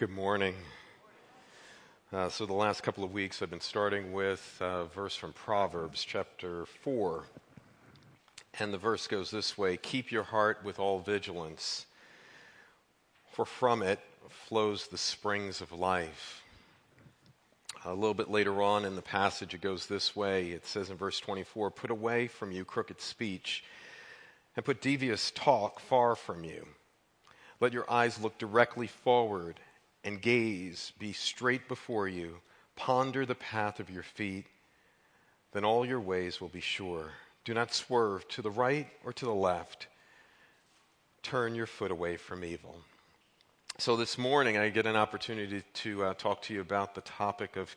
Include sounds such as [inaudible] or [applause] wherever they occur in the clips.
Good morning. Uh, so, the last couple of weeks, I've been starting with a verse from Proverbs chapter 4. And the verse goes this way Keep your heart with all vigilance, for from it flows the springs of life. A little bit later on in the passage, it goes this way. It says in verse 24 Put away from you crooked speech, and put devious talk far from you. Let your eyes look directly forward and gaze be straight before you. Ponder the path of your feet, then all your ways will be sure. Do not swerve to the right or to the left. Turn your foot away from evil. So, this morning, I get an opportunity to uh, talk to you about the topic of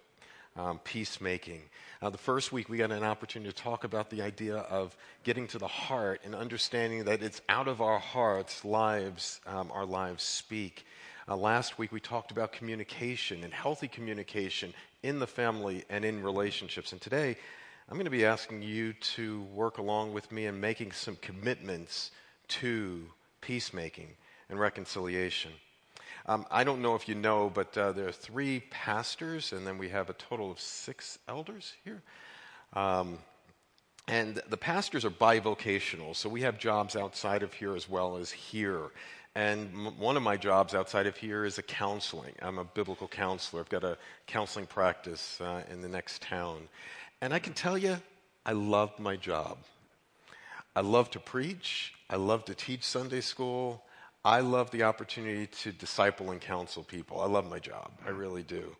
um, peacemaking. Uh, the first week, we got an opportunity to talk about the idea of getting to the heart and understanding that it's out of our hearts, lives, um, our lives speak. Uh, last week, we talked about communication and healthy communication in the family and in relationships. And today, I'm going to be asking you to work along with me in making some commitments to peacemaking and reconciliation. Um, I don't know if you know, but uh, there are three pastors, and then we have a total of six elders here. Um, and the pastors are bivocational, so we have jobs outside of here as well as here. And one of my jobs outside of here is a counseling. I'm a biblical counselor. I've got a counseling practice uh, in the next town. And I can tell you, I love my job. I love to preach. I love to teach Sunday school. I love the opportunity to disciple and counsel people. I love my job. I really do.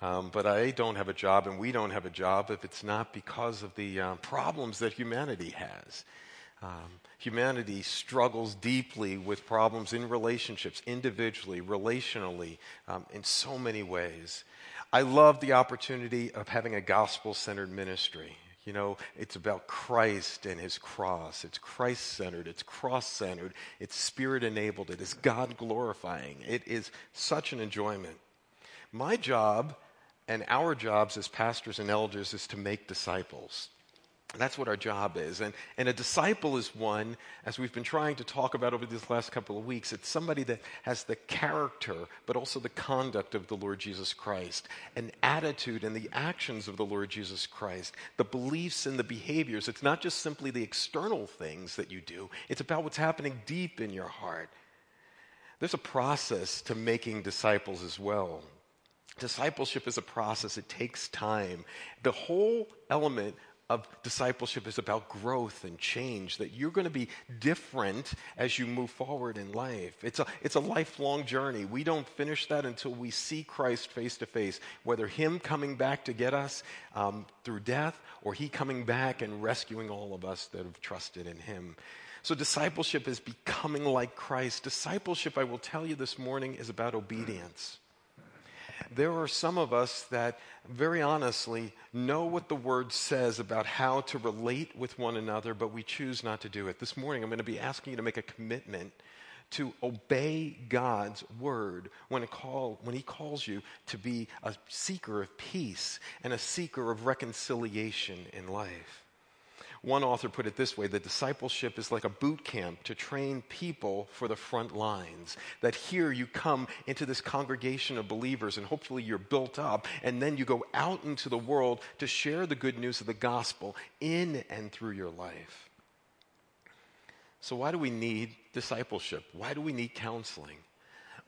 Um, but I don't have a job, and we don't have a job if it's not because of the uh, problems that humanity has. Um, humanity struggles deeply with problems in relationships, individually, relationally, um, in so many ways. I love the opportunity of having a gospel centered ministry. You know, it's about Christ and his cross. It's Christ centered, it's cross centered, it's spirit enabled, it is God glorifying. It is such an enjoyment. My job and our jobs as pastors and elders is to make disciples. That's what our job is. And, and a disciple is one, as we've been trying to talk about over these last couple of weeks, it's somebody that has the character, but also the conduct of the Lord Jesus Christ, an attitude and the actions of the Lord Jesus Christ, the beliefs and the behaviors. It's not just simply the external things that you do, it's about what's happening deep in your heart. There's a process to making disciples as well. Discipleship is a process, it takes time. The whole element of discipleship is about growth and change, that you're going to be different as you move forward in life. It's a, it's a lifelong journey. We don't finish that until we see Christ face to face, whether Him coming back to get us um, through death or He coming back and rescuing all of us that have trusted in Him. So, discipleship is becoming like Christ. Discipleship, I will tell you this morning, is about obedience there are some of us that very honestly know what the word says about how to relate with one another, but we choose not to do it. This morning, I'm going to be asking you to make a commitment to obey God's word when, call, when He calls you to be a seeker of peace and a seeker of reconciliation in life. One author put it this way that discipleship is like a boot camp to train people for the front lines. That here you come into this congregation of believers and hopefully you're built up, and then you go out into the world to share the good news of the gospel in and through your life. So, why do we need discipleship? Why do we need counseling?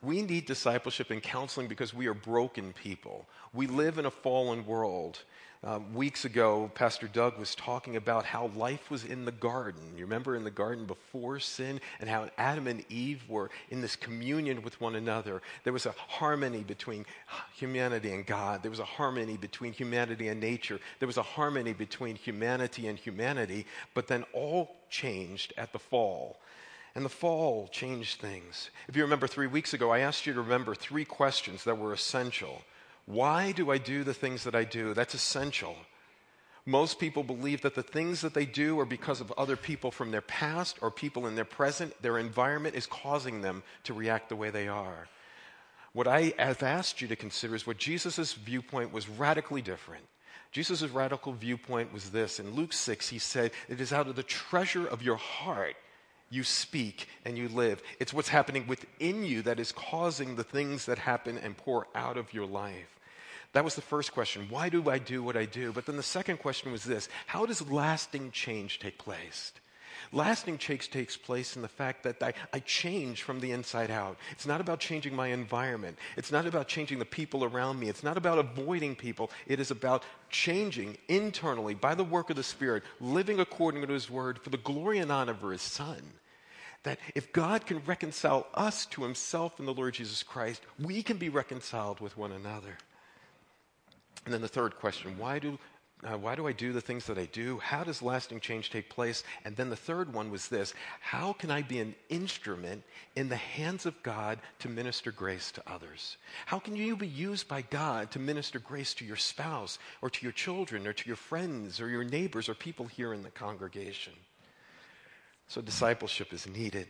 We need discipleship and counseling because we are broken people. We live in a fallen world. Um, weeks ago, Pastor Doug was talking about how life was in the garden. You remember in the garden before sin, and how Adam and Eve were in this communion with one another. There was a harmony between humanity and God, there was a harmony between humanity and nature, there was a harmony between humanity and humanity, but then all changed at the fall. And the fall changed things. If you remember three weeks ago, I asked you to remember three questions that were essential. Why do I do the things that I do? That's essential. Most people believe that the things that they do are because of other people from their past or people in their present. Their environment is causing them to react the way they are. What I have asked you to consider is what Jesus' viewpoint was radically different. Jesus' radical viewpoint was this. In Luke 6, he said, It is out of the treasure of your heart you speak and you live. It's what's happening within you that is causing the things that happen and pour out of your life. That was the first question. Why do I do what I do? But then the second question was this How does lasting change take place? Lasting change takes place in the fact that I, I, change from the inside out. It's not about changing my environment. It's not about changing the people around me. It's not about avoiding people. It is about changing internally by the work of the Spirit, living according to His Word for the glory and honor of His Son. That if God can reconcile us to Himself in the Lord Jesus Christ, we can be reconciled with one another. And then the third question why do uh, why do I do the things that I do? How does lasting change take place? And then the third one was this How can I be an instrument in the hands of God to minister grace to others? How can you be used by God to minister grace to your spouse or to your children or to your friends or your neighbors or people here in the congregation? So, discipleship is needed.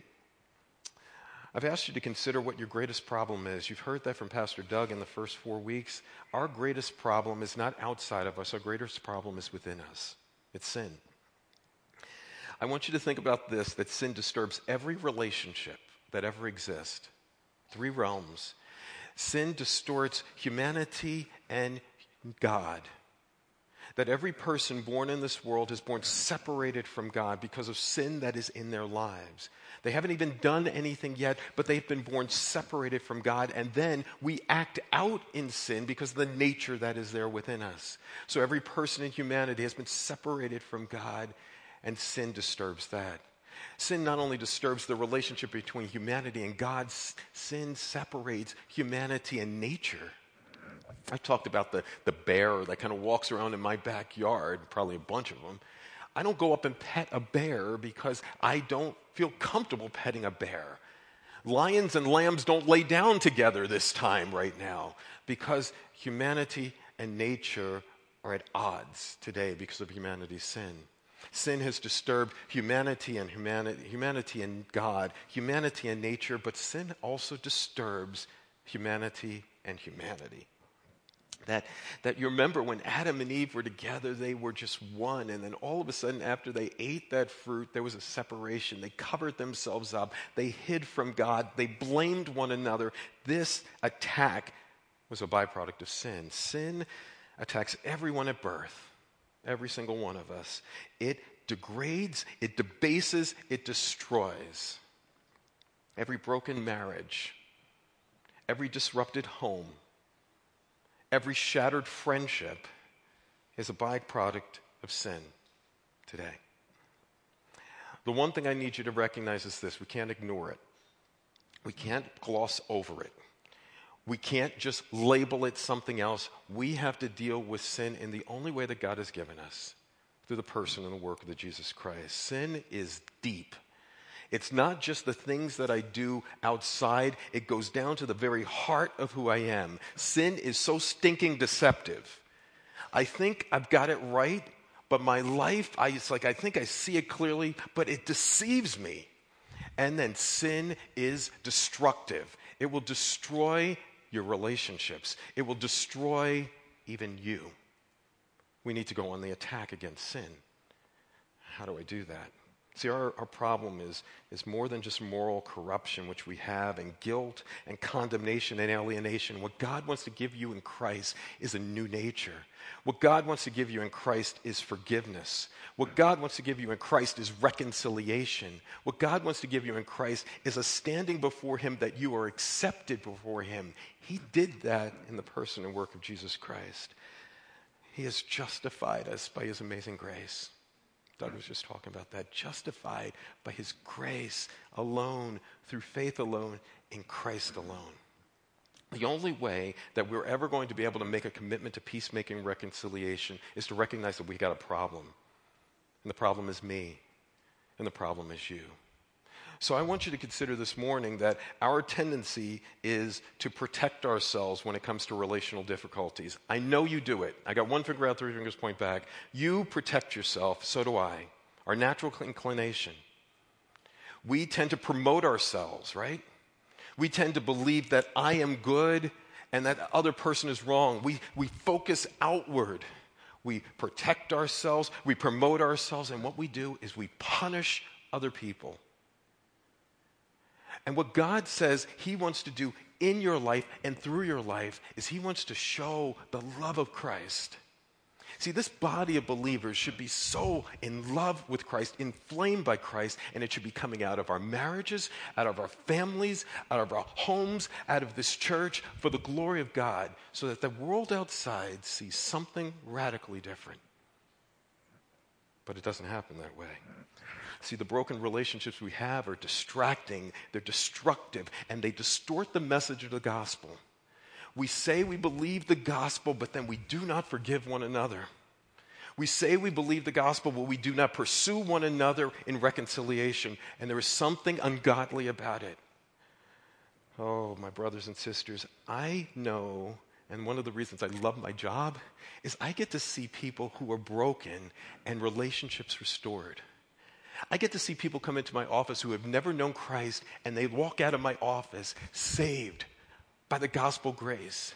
I've asked you to consider what your greatest problem is. You've heard that from Pastor Doug in the first four weeks. Our greatest problem is not outside of us, our greatest problem is within us it's sin. I want you to think about this that sin disturbs every relationship that ever exists. Three realms. Sin distorts humanity and God that every person born in this world is born separated from God because of sin that is in their lives. They haven't even done anything yet, but they've been born separated from God, and then we act out in sin because of the nature that is there within us. So every person in humanity has been separated from God, and sin disturbs that. Sin not only disturbs the relationship between humanity and God, sin separates humanity and nature. I talked about the, the bear that kind of walks around in my backyard, probably a bunch of them. I don't go up and pet a bear because I don't feel comfortable petting a bear. Lions and lambs don't lay down together this time right now because humanity and nature are at odds today because of humanity's sin. Sin has disturbed humanity and humanity, humanity and God, humanity and nature, but sin also disturbs humanity and humanity. That, that you remember when Adam and Eve were together, they were just one. And then all of a sudden, after they ate that fruit, there was a separation. They covered themselves up. They hid from God. They blamed one another. This attack was a byproduct of sin. Sin attacks everyone at birth, every single one of us. It degrades, it debases, it destroys. Every broken marriage, every disrupted home Every shattered friendship is a byproduct of sin today. The one thing I need you to recognize is this we can't ignore it, we can't gloss over it. We can't just label it something else. We have to deal with sin in the only way that God has given us through the person and the work of the Jesus Christ. Sin is deep. It's not just the things that I do outside, it goes down to the very heart of who I am. Sin is so stinking deceptive. I think I've got it right, but my life, I, it's like I think I see it clearly, but it deceives me. And then sin is destructive. It will destroy your relationships, it will destroy even you. We need to go on the attack against sin. How do I do that? See, our, our problem is, is more than just moral corruption, which we have, and guilt and condemnation and alienation. What God wants to give you in Christ is a new nature. What God wants to give you in Christ is forgiveness. What God wants to give you in Christ is reconciliation. What God wants to give you in Christ is a standing before Him that you are accepted before Him. He did that in the person and work of Jesus Christ. He has justified us by His amazing grace. Doug was just talking about that. Justified by his grace alone, through faith alone, in Christ alone. The only way that we're ever going to be able to make a commitment to peacemaking reconciliation is to recognize that we've got a problem. And the problem is me, and the problem is you. So I want you to consider this morning that our tendency is to protect ourselves when it comes to relational difficulties. I know you do it. I got one finger out, three fingers point back. You protect yourself, so do I. Our natural inclination. We tend to promote ourselves, right? We tend to believe that I am good and that other person is wrong. We, we focus outward. We protect ourselves, we promote ourselves, and what we do is we punish other people And what God says He wants to do in your life and through your life is He wants to show the love of Christ. See, this body of believers should be so in love with Christ, inflamed by Christ, and it should be coming out of our marriages, out of our families, out of our homes, out of this church for the glory of God, so that the world outside sees something radically different. But it doesn't happen that way. See, the broken relationships we have are distracting, they're destructive, and they distort the message of the gospel. We say we believe the gospel, but then we do not forgive one another. We say we believe the gospel, but we do not pursue one another in reconciliation, and there is something ungodly about it. Oh, my brothers and sisters, I know, and one of the reasons I love my job is I get to see people who are broken and relationships restored. I get to see people come into my office who have never known Christ and they walk out of my office saved, by the gospel grace.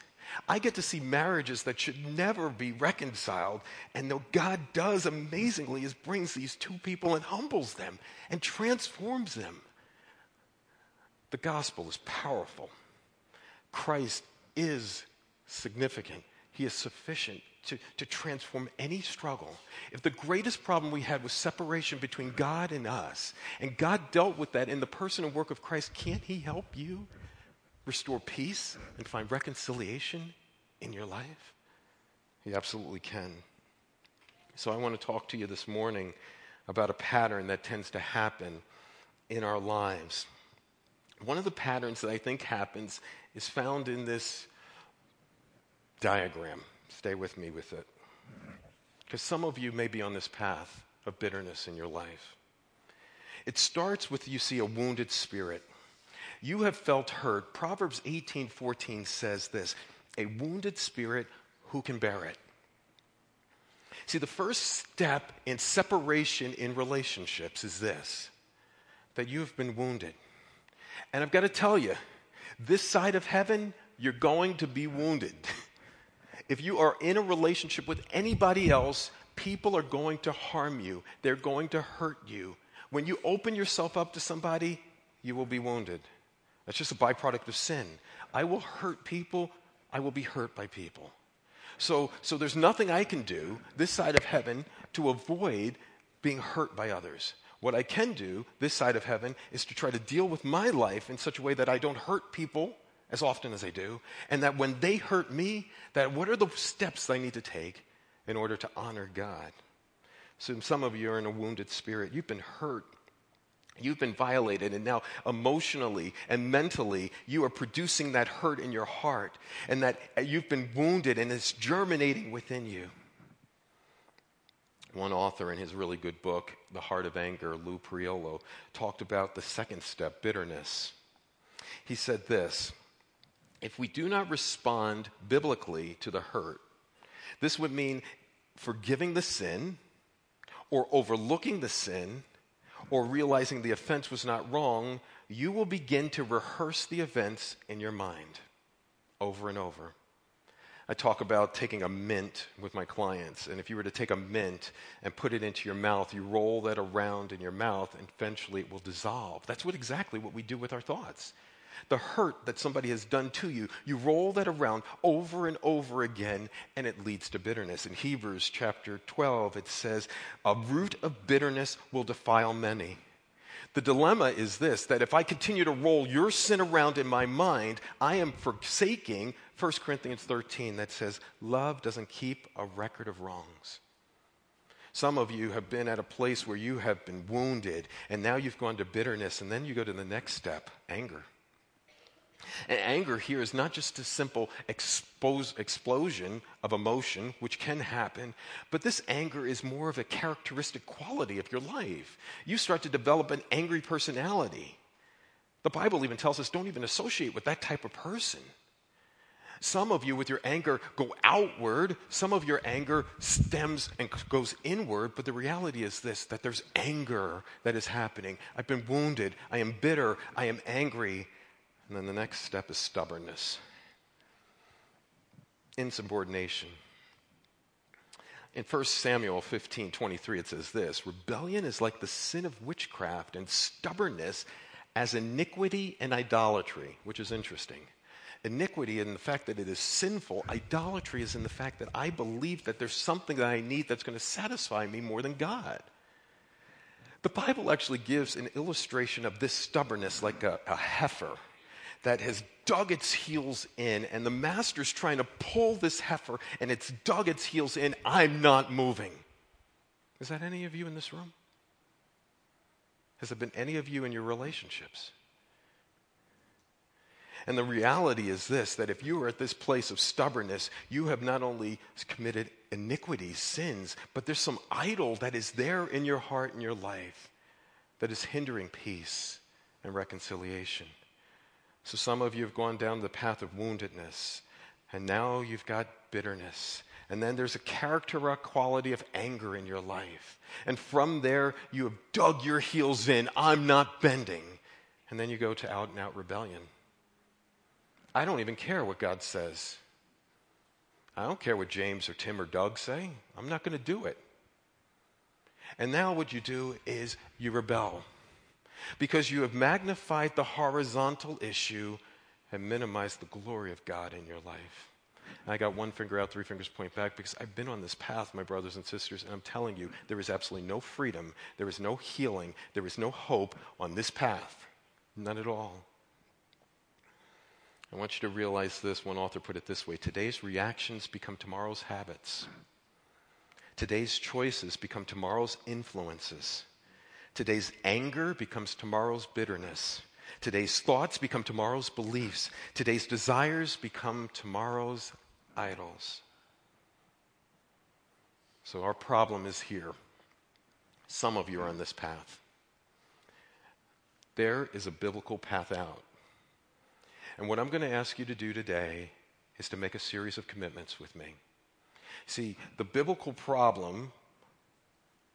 I get to see marriages that should never be reconciled. And what God does amazingly is brings these two people and humbles them and transforms them. The gospel is powerful. Christ is significant. He is sufficient to, to transform any struggle. If the greatest problem we had was separation between God and us, and God dealt with that in the person and work of Christ, can't He help you? restore peace and find reconciliation in your life? He absolutely can. So I want to talk to you this morning about a pattern that tends to happen in our lives. One of the patterns that I think happens is found in this diagram. Stay with me with it. Because some of you may be on this path of bitterness in your life. It starts with you see a wounded spirit. You have felt hurt. Proverbs 18:14 says this, a wounded spirit who can bear it. See, the first step in separation in relationships is this that you have been wounded. And I've got to tell you, this side of heaven, you're going to be wounded. [laughs] if you are in a relationship with anybody else, people are going to harm you, they're going to hurt you. When you open yourself up to somebody, you will be wounded. That's just a byproduct of sin. I will hurt people, I will be hurt by people. So, so there's nothing I can do this side of heaven to avoid being hurt by others. What I can do this side of heaven is to try to deal with my life in such a way that I don't hurt people as often as they do, and that when they hurt me, that what are the steps I need to take in order to honor God? So some of you are in a wounded spirit. You've been hurt You've been violated, and now emotionally and mentally, you are producing that hurt in your heart, and that you've been wounded, and it's germinating within you. One author in his really good book, The Heart of Anger, Lou Priolo, talked about the second step, bitterness. He said this If we do not respond biblically to the hurt, this would mean forgiving the sin or overlooking the sin or realizing the offense was not wrong, you will begin to rehearse the events in your mind over and over. I talk about taking a mint with my clients, and if you were to take a mint and put it into your mouth, you roll that around in your mouth, and eventually it will dissolve. That's what exactly what we do with our thoughts the hurt that somebody has done to you, you roll that around over and over again, and it leads to bitterness. In Hebrews chapter 12, it says, A root of bitterness will defile many. The dilemma is this that if I continue to roll your sin around in my mind, I am forsaking 1 Corinthians 13 that says, Love doesn't keep a record of wrongs. Some of you have been at a place where you have been wounded, and now you've gone to bitterness, and then you go to the next step anger. And anger here is not just a simple expose, explosion of emotion, which can happen, but this anger is more of a characteristic quality of your life. You start to develop an angry personality. The Bible even tells us don't even associate with that type of person. Some of you, with your anger, go outward. Some of your anger stems and goes inward. But the reality is this that there's anger that is happening. I've been wounded. I am bitter. I am angry. And then the next step is stubbornness, insubordination. In 1 Samuel 15 23, it says this Rebellion is like the sin of witchcraft, and stubbornness as iniquity and idolatry, which is interesting. Iniquity in the fact that it is sinful, idolatry is in the fact that I believe that there's something that I need that's going to satisfy me more than God. The Bible actually gives an illustration of this stubbornness like a, a heifer that has dug its heels in, and the master's trying to pull this heifer, and it's dug its heels in. I'm not moving. Is that any of you in this room? Has it been any of you in your relationships? And the reality is this that if you are at this place of stubbornness, you have not only committed iniquities, sins, but there's some idol that is there in your heart and your life that is hindering peace and reconciliation. So some of you have gone down the path of woundedness, and now you've got bitterness. And then there's a character quality of anger in your life. And from there, you have dug your heels in. I'm not bending. And then you go to out and out rebellion. I don't even care what God says. I don't care what James or Tim or Doug say. I'm not going to do it. And now what you do is you rebel because you have magnified the horizontal issue and minimized the glory of God in your life. And I got one finger out, three fingers point back because I've been on this path, my brothers and sisters, and I'm telling you, there is absolutely no freedom, there is no healing, there is no hope on this path. None at all. I want you to realize this. One author put it this way Today's reactions become tomorrow's habits. Today's choices become tomorrow's influences. Today's anger becomes tomorrow's bitterness. Today's thoughts become tomorrow's beliefs. Today's desires become tomorrow's idols. So, our problem is here. Some of you are on this path. There is a biblical path out. And what I'm going to ask you to do today is to make a series of commitments with me. See, the biblical problem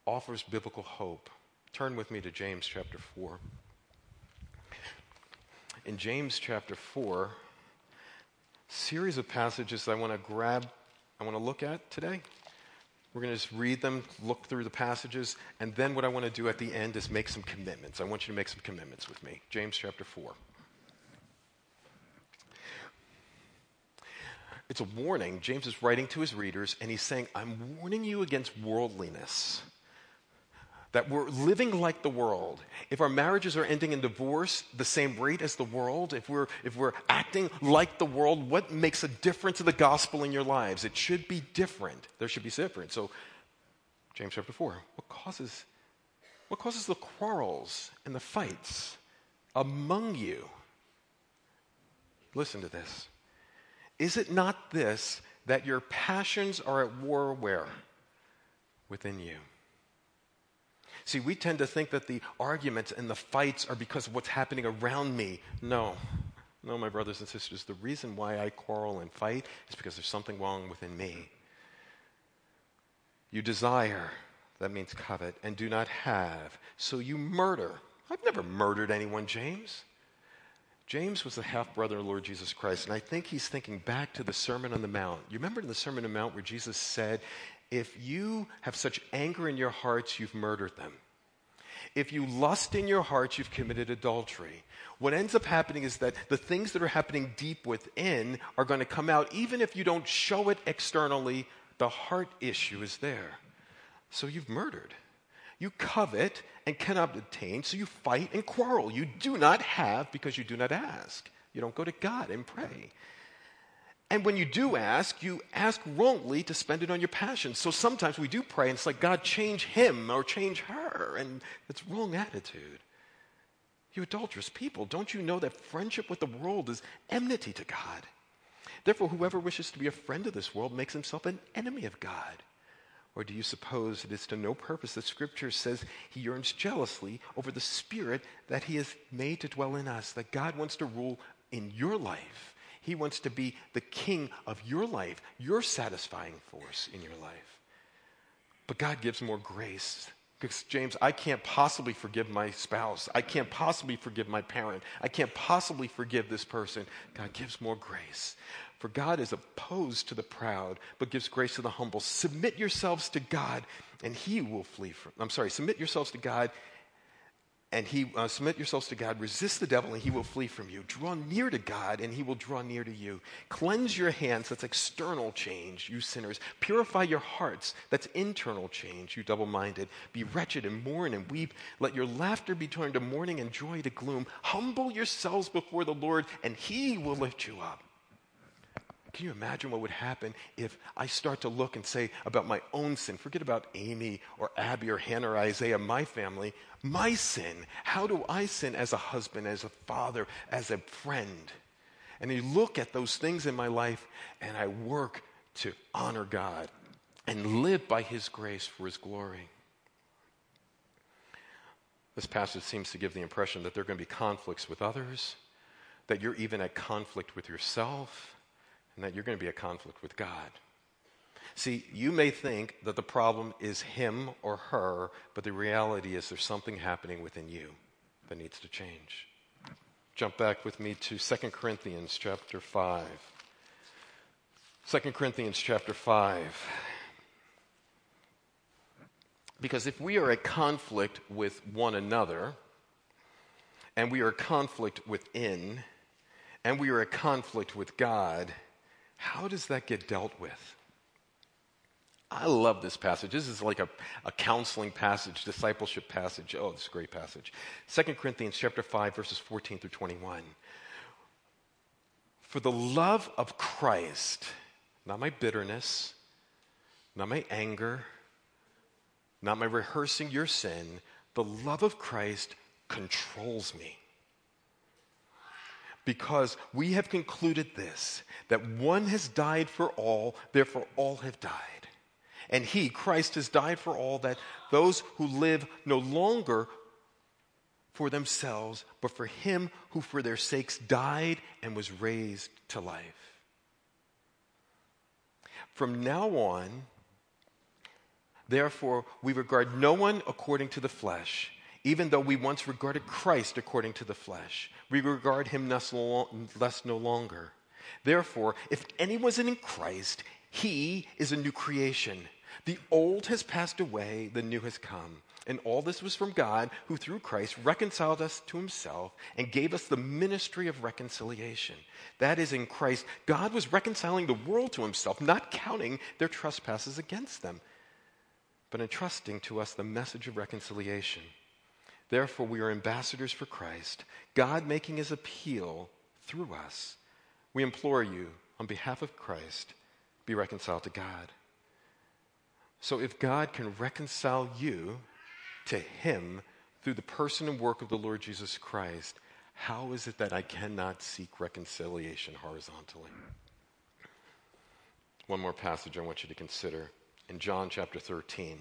offers biblical hope. Turn with me to James chapter 4. In James chapter 4, series of passages I want to grab, I want to look at today. We're going to just read them, look through the passages, and then what I want to do at the end is make some commitments. I want you to make some commitments with me. James chapter 4. It's a warning. James is writing to his readers, and he's saying, I'm warning you against worldliness. That we're living like the world. If our marriages are ending in divorce the same rate as the world, if we're, if we're acting like the world, what makes a difference to the gospel in your lives? It should be different. There should be different. So, James chapter 4, what causes, what causes the quarrels and the fights among you? Listen to this. Is it not this that your passions are at war where? Within you. See, we tend to think that the arguments and the fights are because of what's happening around me. No. No, my brothers and sisters, the reason why I quarrel and fight is because there's something wrong within me. You desire, that means covet, and do not have, so you murder. I've never murdered anyone, James. James was the half brother of Lord Jesus Christ, and I think he's thinking back to the Sermon on the Mount. You remember in the Sermon on the Mount where Jesus said, If you have such anger in your hearts, you've murdered them. If you lust in your hearts, you've committed adultery. What ends up happening is that the things that are happening deep within are going to come out, even if you don't show it externally, the heart issue is there. So you've murdered. You covet and cannot obtain, so you fight and quarrel. You do not have because you do not ask. You don't go to God and pray. And when you do ask, you ask wrongly to spend it on your passions. So sometimes we do pray and it's like, God, change him or change her. And it's wrong attitude. You adulterous people, don't you know that friendship with the world is enmity to God? Therefore, whoever wishes to be a friend of this world makes himself an enemy of God. Or do you suppose it is to no purpose that Scripture says he yearns jealously over the Spirit that he has made to dwell in us, that God wants to rule in your life? He wants to be the king of your life, your satisfying force in your life. But God gives more grace. Because, James, I can't possibly forgive my spouse. I can't possibly forgive my parent. I can't possibly forgive this person. God gives more grace. For God is opposed to the proud, but gives grace to the humble. Submit yourselves to God, and he will flee from. I'm sorry, submit yourselves to God, and he uh, submit yourselves to God. Resist the devil, and he will flee from you. Draw near to God, and he will draw near to you. Cleanse your hands. That's external change, you sinners. Purify your hearts. That's internal change, you double-minded. Be wretched and mourn and weep. Let your laughter be turned to mourning and joy to gloom. Humble yourselves before the Lord, and he will lift you up. Can you imagine what would happen if I start to look and say about my own sin? Forget about Amy or Abby or Hannah or Isaiah, my family. My sin. How do I sin as a husband, as a father, as a friend? And you look at those things in my life and I work to honor God and live by His grace for His glory. This passage seems to give the impression that there are going to be conflicts with others, that you're even at conflict with yourself and that you're going to be at conflict with God. See, you may think that the problem is him or her, but the reality is there's something happening within you that needs to change. Jump back with me to 2 Corinthians chapter 5. 2 Corinthians chapter 5. Because if we are at conflict with one another, and we are at conflict within, and we are at conflict with God, how does that get dealt with? I love this passage. This is like a, a counseling passage, discipleship passage. Oh, this is a great passage. 2 Corinthians chapter 5, verses 14 through 21. For the love of Christ, not my bitterness, not my anger, not my rehearsing your sin, the love of Christ controls me because we have concluded this that one has died for all, therefore all have died. And he, Christ, has died for all, that those who live no longer for themselves, but for him who for their sakes died and was raised to life. From now on, therefore, we regard no one according to the flesh even though we once regarded Christ according to the flesh, we regard him less no longer. Therefore, if anyone is in Christ, he is a new creation. The old has passed away, the new has come. And all this was from God, who through Christ reconciled us to himself and gave us the ministry of reconciliation. That is, in Christ, God was reconciling the world to himself, not counting their trespasses against them, but entrusting to us the message of reconciliation. Therefore, we are ambassadors for Christ, God making his appeal through us. We implore you, on behalf of Christ, be reconciled to God. So, if God can reconcile you to him through the person and work of the Lord Jesus Christ, how is it that I cannot seek reconciliation horizontally? One more passage I want you to consider in John chapter 13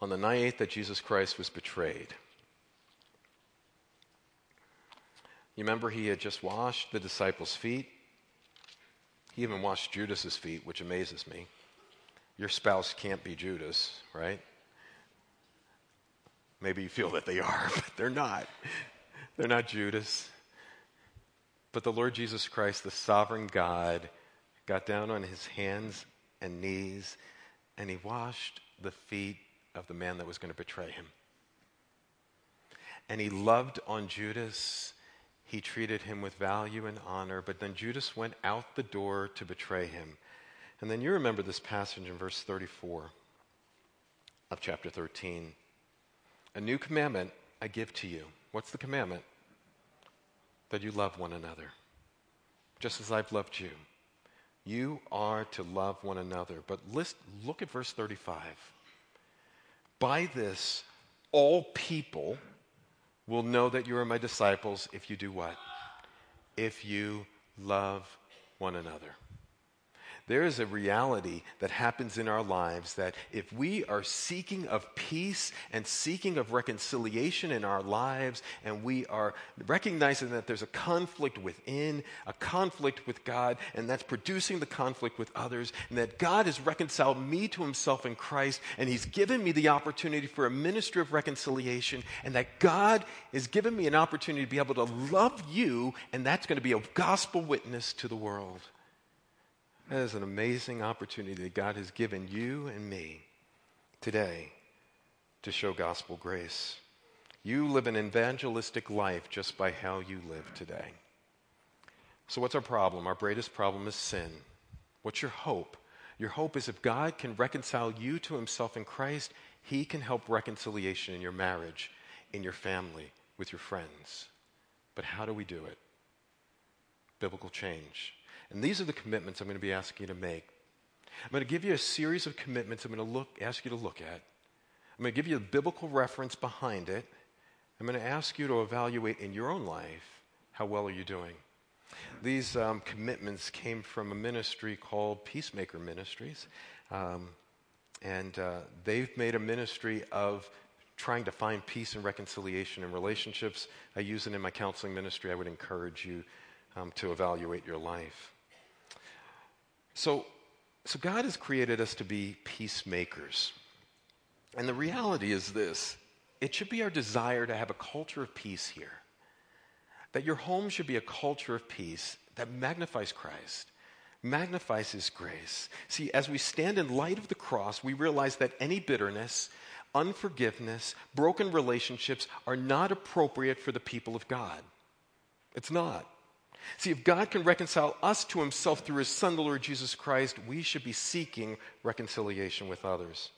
on the night that Jesus Christ was betrayed. You remember he had just washed the disciples' feet? He even washed Judas's feet, which amazes me. Your spouse can't be Judas, right? Maybe you feel that they are, [laughs] but they're not. They're not Judas. But the Lord Jesus Christ, the sovereign God, got down on his hands and knees and he washed the feet of the man that was going to betray him. And he loved on Judas. He treated him with value and honor, but then Judas went out the door to betray him. And then you remember this passage in verse 34 of chapter 13. A new commandment I give to you. What's the commandment? That you love one another, just as I've loved you. You are to love one another. But list, look at verse 35. By this, all people will know that you are my disciples if you do what? If you love one another. There is a reality that happens in our lives that if we are seeking of peace and seeking of reconciliation in our lives, and we are recognizing that there's a conflict within, a conflict with God, and that's producing the conflict with others, and that God has reconciled me to himself in Christ, and he's given me the opportunity for a ministry of reconciliation, and that God has given me an opportunity to be able to love you, and that's going to be a gospel witness to the world. That is an amazing opportunity that God has given you and me today to show gospel grace. You live an evangelistic life just by how you live today. So, what's our problem? Our greatest problem is sin. What's your hope? Your hope is if God can reconcile you to himself in Christ, he can help reconciliation in your marriage, in your family, with your friends. But how do we do it? Biblical change. And these are the commitments I'm going to be asking you to make. I'm going to give you a series of commitments I'm going to look, ask you to look at. I'm going to give you a biblical reference behind it. I'm going to ask you to evaluate in your own life how well are you doing. These um, commitments came from a ministry called Peacemaker Ministries. Um, and uh, they've made a ministry of trying to find peace and reconciliation in relationships. I use it in my counseling ministry. I would encourage you um, to evaluate your life. So, so, God has created us to be peacemakers. And the reality is this it should be our desire to have a culture of peace here. That your home should be a culture of peace that magnifies Christ, magnifies His grace. See, as we stand in light of the cross, we realize that any bitterness, unforgiveness, broken relationships are not appropriate for the people of God. It's not. See, if God can reconcile us to Himself through His Son, the Lord Jesus Christ, we should be seeking reconciliation with others.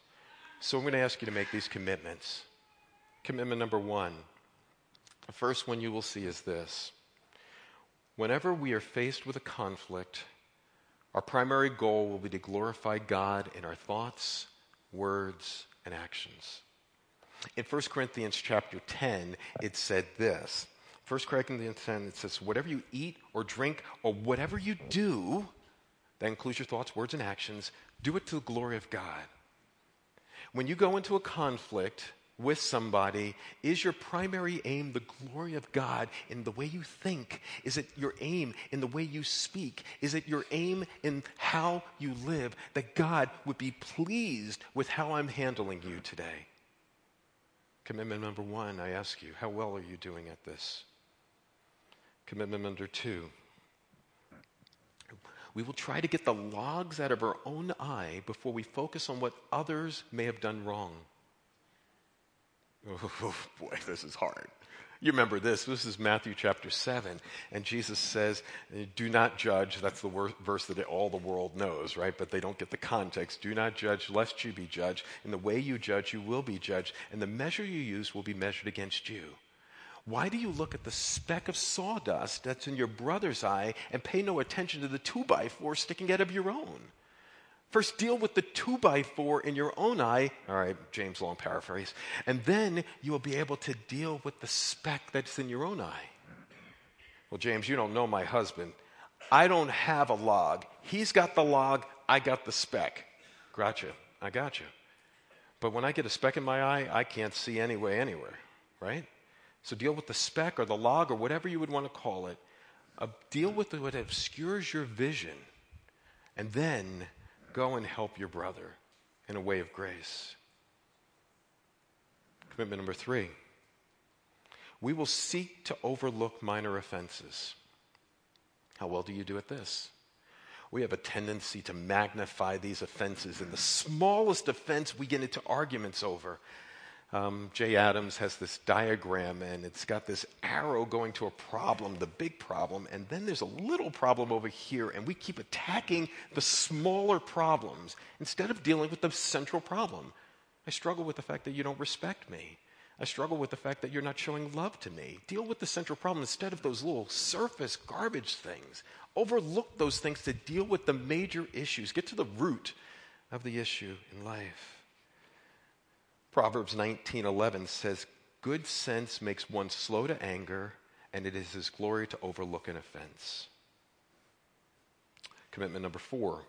So I'm going to ask you to make these commitments. Commitment number one the first one you will see is this Whenever we are faced with a conflict, our primary goal will be to glorify God in our thoughts, words, and actions. In 1 Corinthians chapter 10, it said this. 1 Corinthians 10, it says, Whatever you eat or drink or whatever you do, that includes your thoughts, words, and actions, do it to the glory of God. When you go into a conflict, with somebody, is your primary aim the glory of God in the way you think? Is it your aim in the way you speak? Is it your aim in how you live that God would be pleased with how I'm handling you today? Commitment number one, I ask you, how well are you doing at this? Commitment number two, we will try to get the logs out of our own eye before we focus on what others may have done wrong. Oh, [laughs] boy, this is hard. You remember this. This is Matthew chapter 7. And Jesus says, Do not judge. That's the verse that all the world knows, right? But they don't get the context. Do not judge, lest you be judged. In the way you judge, you will be judged. And the measure you use will be measured against you. Why do you look at the speck of sawdust that's in your brother's eye and pay no attention to the two by four sticking out of your own? First, deal with the two by four in your own eye. All right, James Long paraphrase. And then you will be able to deal with the speck that's in your own eye. Well, James, you don't know my husband. I don't have a log. He's got the log, I got the speck. Gotcha. I gotcha. But when I get a speck in my eye, I can't see anyway anywhere, right? So deal with the speck or the log or whatever you would want to call it. Uh, deal with what obscures your vision. And then Go and help your brother in a way of grace. Commitment number three we will seek to overlook minor offenses. How well do you do at this? We have a tendency to magnify these offenses. And the smallest offense we get into arguments over. Um, Jay Adams has this diagram, and it's got this arrow going to a problem, the big problem, and then there's a little problem over here, and we keep attacking the smaller problems instead of dealing with the central problem. I struggle with the fact that you don't respect me. I struggle with the fact that you're not showing love to me. Deal with the central problem instead of those little surface garbage things. Overlook those things to deal with the major issues. Get to the root of the issue in life. Proverbs 19:11 says, "Good sense makes one slow to anger, and it is his glory to overlook an offense." Commitment number 4.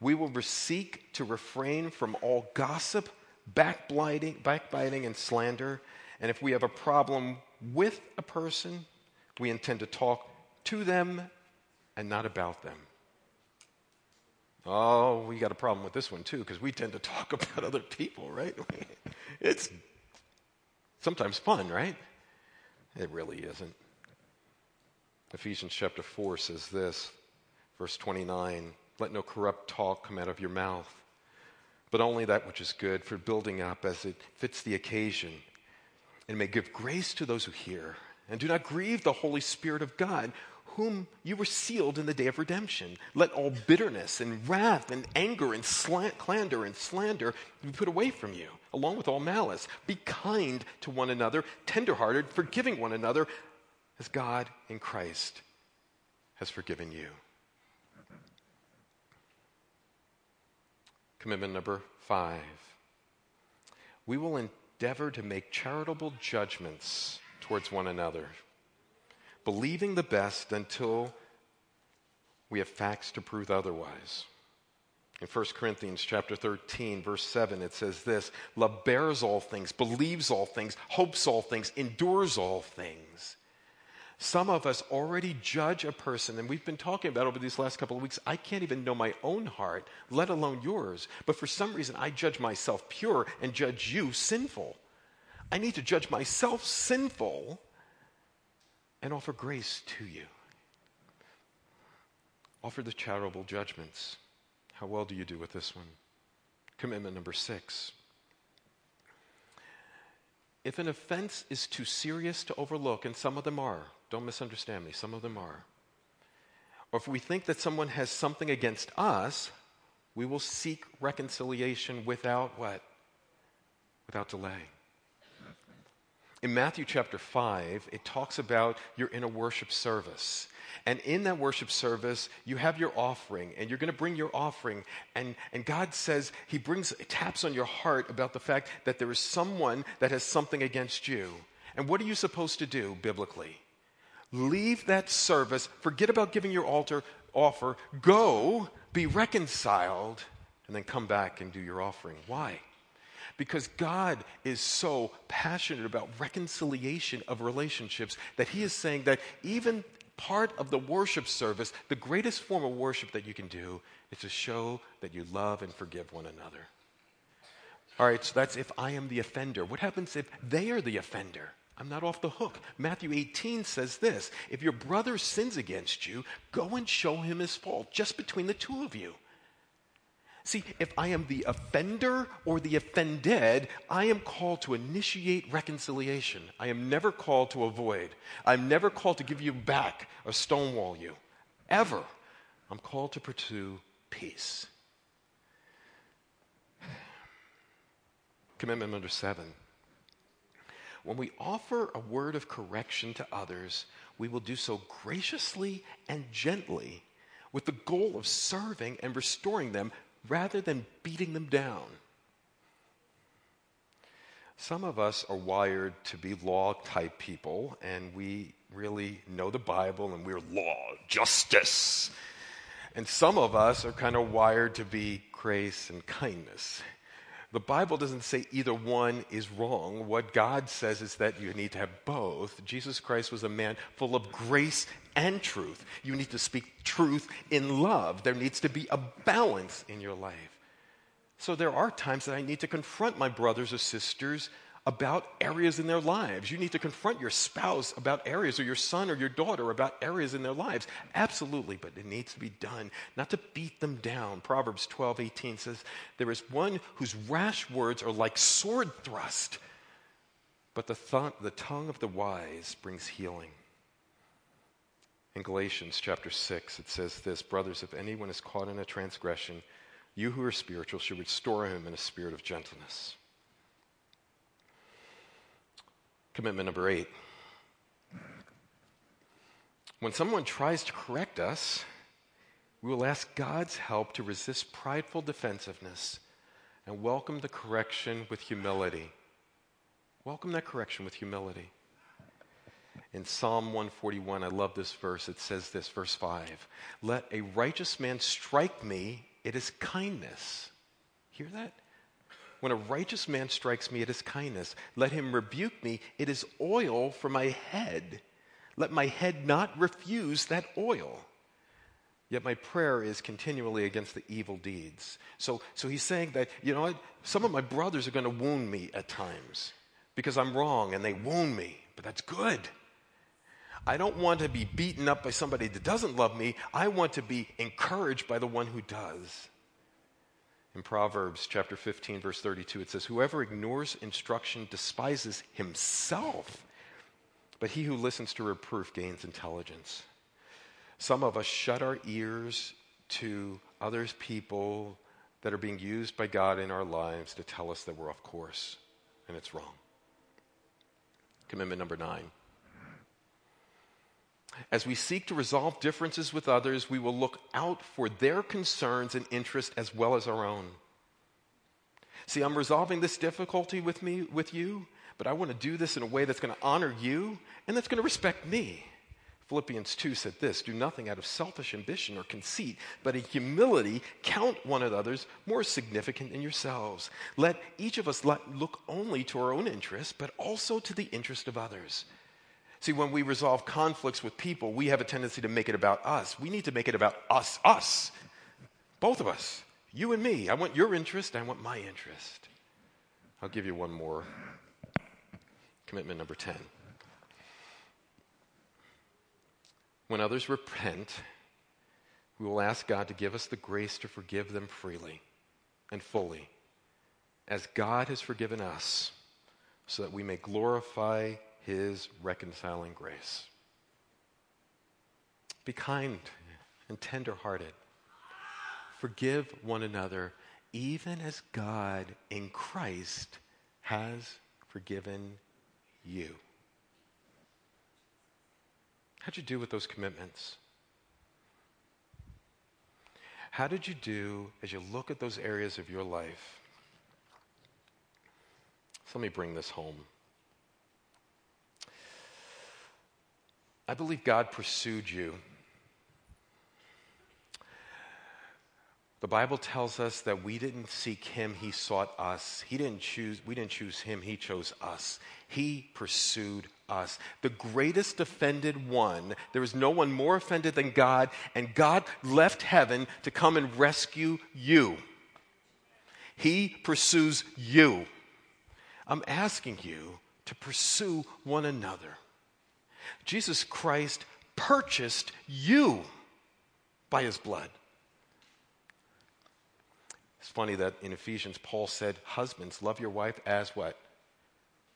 We will seek to refrain from all gossip, backbiting, backbiting and slander, and if we have a problem with a person, we intend to talk to them and not about them. Oh, we got a problem with this one too, because we tend to talk [laughs] about other people, right? [laughs] it's sometimes fun, right? It really isn't. Ephesians chapter 4 says this, verse 29 Let no corrupt talk come out of your mouth, but only that which is good for building up as it fits the occasion and may give grace to those who hear. And do not grieve the Holy Spirit of God, whom you were sealed in the day of redemption. Let all bitterness and wrath and anger and slant, clandor and slander be put away from you, along with all malice. Be kind to one another, tenderhearted, forgiving one another, as God in Christ has forgiven you. Commitment number five. We will endeavor to make charitable judgments towards one another, believing the best until we have facts to prove otherwise. In 1 Corinthians chapter 13 verse 7 it says this, love bears all things, believes all things, hopes all things, endures all things. Some of us already judge a person, and we've been talking about over these last couple of weeks. I can't even know my own heart, let alone yours. But for some reason, I judge myself pure and judge you sinful. I need to judge myself sinful and offer grace to you. Offer the charitable judgments. How well do you do with this one? Commitment number six. If an offense is too serious to overlook, and some of them are, don't misunderstand me, some of them are. Or if we think that someone has something against us, we will seek reconciliation without what? Without delay. In Matthew chapter 5, it talks about you're in a worship service. And in that worship service, you have your offering, and you're going to bring your offering. And, and God says, He brings, taps on your heart about the fact that there is someone that has something against you. And what are you supposed to do biblically? Leave that service, forget about giving your altar offer, go, be reconciled, and then come back and do your offering. Why? Because God is so passionate about reconciliation of relationships that He is saying that even part of the worship service, the greatest form of worship that you can do is to show that you love and forgive one another. All right, so that's if I am the offender. What happens if they are the offender? I'm not off the hook. Matthew 18 says this If your brother sins against you, go and show him his fault, just between the two of you. See, if I am the offender or the offended, I am called to initiate reconciliation. I am never called to avoid. I'm never called to give you back or stonewall you. Ever. I'm called to pursue peace. Commitment number seven. When we offer a word of correction to others, we will do so graciously and gently with the goal of serving and restoring them rather than beating them down. Some of us are wired to be law type people, and we really know the Bible and we're law, justice. And some of us are kind of wired to be grace and kindness. The Bible doesn't say either one is wrong. What God says is that you need to have both. Jesus Christ was a man full of grace and truth. You need to speak truth in love. There needs to be a balance in your life. So there are times that I need to confront my brothers or sisters about areas in their lives. You need to confront your spouse about areas, or your son or your daughter about areas in their lives. Absolutely, but it needs to be done, not to beat them down. Proverbs 12, 18 says, There is one whose rash words are like sword thrust, but the, th- the tongue of the wise brings healing. In Galatians chapter 6, it says this Brothers, if anyone is caught in a transgression, you who are spiritual should restore him in a spirit of gentleness. Commitment number eight. When someone tries to correct us, we will ask God's help to resist prideful defensiveness and welcome the correction with humility. Welcome that correction with humility. In Psalm 141, I love this verse. It says this, verse 5 Let a righteous man strike me, it is kindness. Hear that? When a righteous man strikes me, it is kindness. Let him rebuke me, it is oil for my head. Let my head not refuse that oil. Yet my prayer is continually against the evil deeds. So, so he's saying that, you know, some of my brothers are going to wound me at times because I'm wrong and they wound me, but that's good. I don't want to be beaten up by somebody that doesn't love me. I want to be encouraged by the one who does. In Proverbs chapter 15, verse 32, it says, Whoever ignores instruction despises himself, but he who listens to reproof gains intelligence. Some of us shut our ears to others, people that are being used by God in our lives to tell us that we're off course and it's wrong. Commitment number nine. As we seek to resolve differences with others, we will look out for their concerns and interests as well as our own. See, I'm resolving this difficulty with me with you, but I want to do this in a way that's going to honor you and that's going to respect me. Philippians 2 said this Do nothing out of selfish ambition or conceit, but in humility count one another's more significant than yourselves. Let each of us look only to our own interests, but also to the interest of others. See, when we resolve conflicts with people, we have a tendency to make it about us. We need to make it about us, us, both of us, you and me. I want your interest, I want my interest. I'll give you one more. Commitment number 10. When others repent, we will ask God to give us the grace to forgive them freely and fully, as God has forgiven us, so that we may glorify His reconciling grace. Be kind and tenderhearted. Forgive one another, even as God in Christ has forgiven you. How'd you do with those commitments? How did you do as you look at those areas of your life? So let me bring this home. I believe God pursued you The Bible tells us that we didn't seek him, he sought us. He didn't choose, we didn't choose him, he chose us. He pursued us. The greatest offended one, there is no one more offended than God, and God left heaven to come and rescue you. He pursues you. I'm asking you to pursue one another. Jesus Christ purchased you by his blood. It's funny that in Ephesians, Paul said, Husbands, love your wife as what?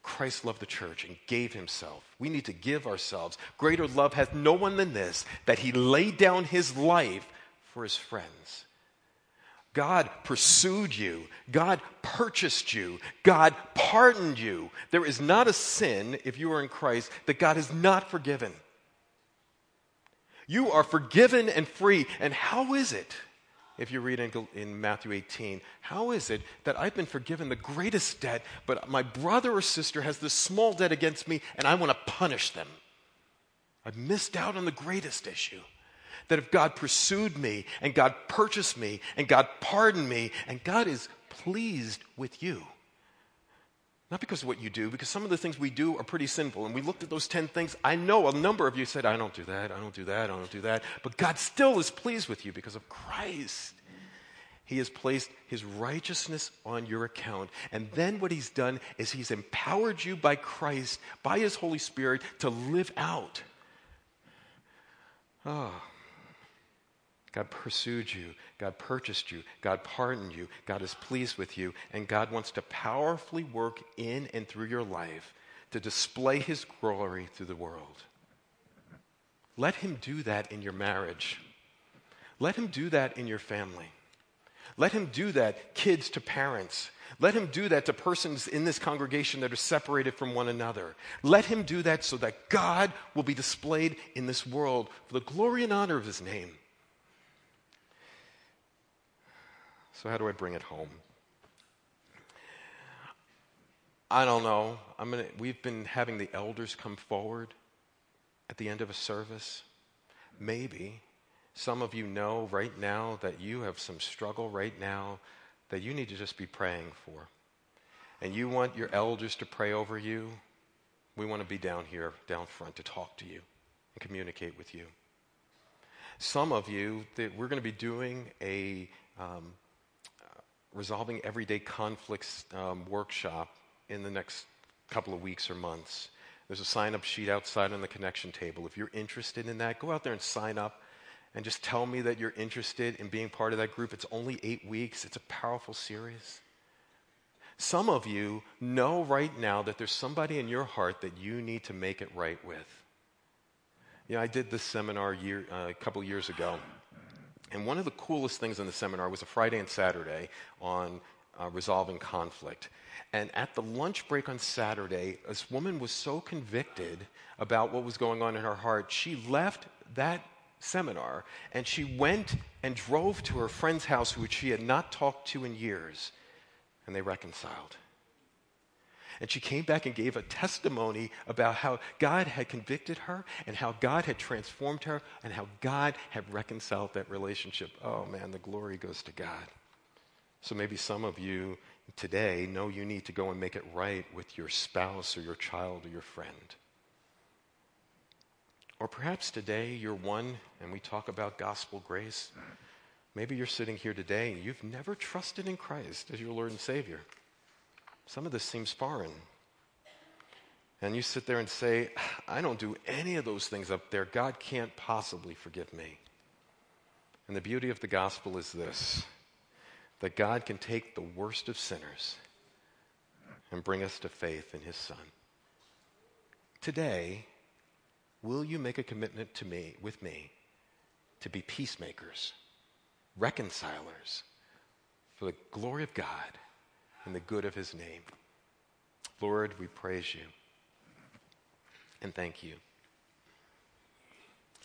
Christ loved the church and gave himself. We need to give ourselves. Greater love hath no one than this, that he laid down his life for his friends. God pursued you. God purchased you. God pardoned you. There is not a sin, if you are in Christ, that God has not forgiven. You are forgiven and free. And how is it? if you read in, in, Matthew 18, how is it that I've been forgiven the greatest debt, but my brother or sister has this small debt against me and I want to punish them? I've missed out on the greatest issue. That if God pursued me and God purchased me and God pardoned me and God is pleased with you, not because of what you do, because some of the things we do are pretty sinful. And we looked at those 10 things. I know a number of you said, I don't do that, I don't do that, I don't do that. But God still is pleased with you because of Christ. He has placed his righteousness on your account. And then what he's done is he's empowered you by Christ, by his Holy Spirit, to live out. Oh. God pursued you. God purchased you. God pardoned you. God is pleased with you. And God wants to powerfully work in and through your life to display his glory through the world. Let him do that in your marriage. Let him do that in your family. Let him do that, kids to parents. Let him do that to persons in this congregation that are separated from one another. Let him do that so that God will be displayed in this world for the glory and honor of his name. So, how do I bring it home? I don't know. I'm gonna, we've been having the elders come forward at the end of a service. Maybe some of you know right now that you have some struggle right now that you need to just be praying for. And you want your elders to pray over you. We want to be down here, down front, to talk to you and communicate with you. Some of you, that we're going to be doing a um, resolving everyday conflicts um, workshop in the next couple of weeks or months. There's a sign up sheet outside on the connection table. If you're interested in that, go out there and sign up. and just tell me that you're interested in being part of that group. It's only eight weeks, it's a powerful series. Some of you know right now that there's somebody in your heart that you need to make it right with. You know, I did this seminar year, uh, a couple years ago, and one of the coolest things in the seminar was a Friday and Saturday on uh, resolving conflict. And at the lunch break on Saturday, this woman was so convicted about what was going on in her heart, she left that seminar and she went and drove to her friend's house, which she had not talked to in years, and they reconciled. And she came back and gave a testimony about how God had convicted her and how God had transformed her and how God had reconciled that relationship. Oh man, the glory goes to God. So maybe some of you today know you need to go and make it right with your spouse or your child or your friend. Or perhaps today you're one, and we talk about gospel grace. Maybe you're sitting here today and you've never trusted in Christ as your Lord and Savior. Some of this seems foreign. And you sit there and say, I don't do any of those things up there. God can't possibly forgive me. And the beauty of the gospel is this that God can take the worst of sinners and bring us to faith in his Son. Today, will you make a commitment to me, with me, to be peacemakers, reconcilers, for the glory of God and the good of his name? Lord, we praise you and thank you.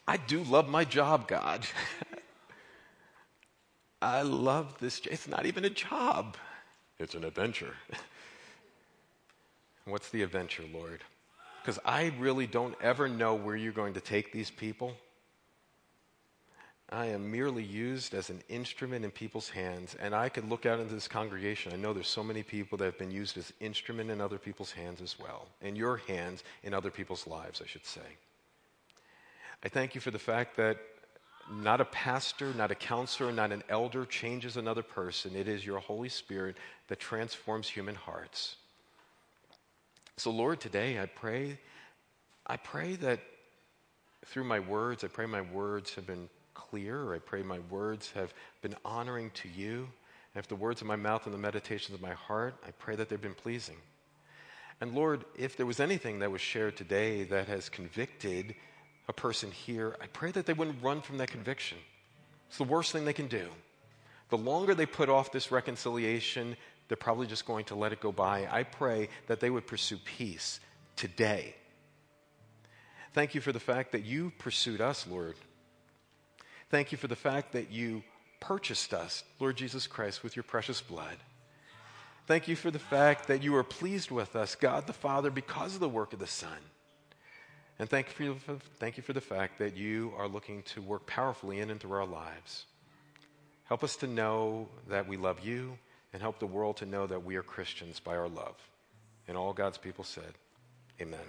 I do love my job, God. [laughs] I love this. It's not even a job, it's an adventure. [laughs] What's the adventure, Lord? Because I really don't ever know where you're going to take these people. I am merely used as an instrument in people's hands, and I could look out into this congregation. I know there's so many people that have been used as instrument in other people's hands as well, in your hands, in other people's lives, I should say. I thank you for the fact that not a pastor, not a counselor, not an elder changes another person. It is your Holy Spirit that transforms human hearts. So, Lord, today I pray, I pray that through my words, I pray my words have been clear. I pray my words have been honoring to you. And if the words of my mouth and the meditations of my heart, I pray that they've been pleasing. And Lord, if there was anything that was shared today that has convicted a person here, I pray that they wouldn't run from that conviction. It's the worst thing they can do. The longer they put off this reconciliation, they're probably just going to let it go by. I pray that they would pursue peace today. Thank you for the fact that you pursued us, Lord. Thank you for the fact that you purchased us, Lord Jesus Christ, with your precious blood. Thank you for the fact that you are pleased with us, God the Father, because of the work of the Son. And thank you, for, thank you for the fact that you are looking to work powerfully in and through our lives. Help us to know that we love you and help the world to know that we are Christians by our love. And all God's people said, Amen.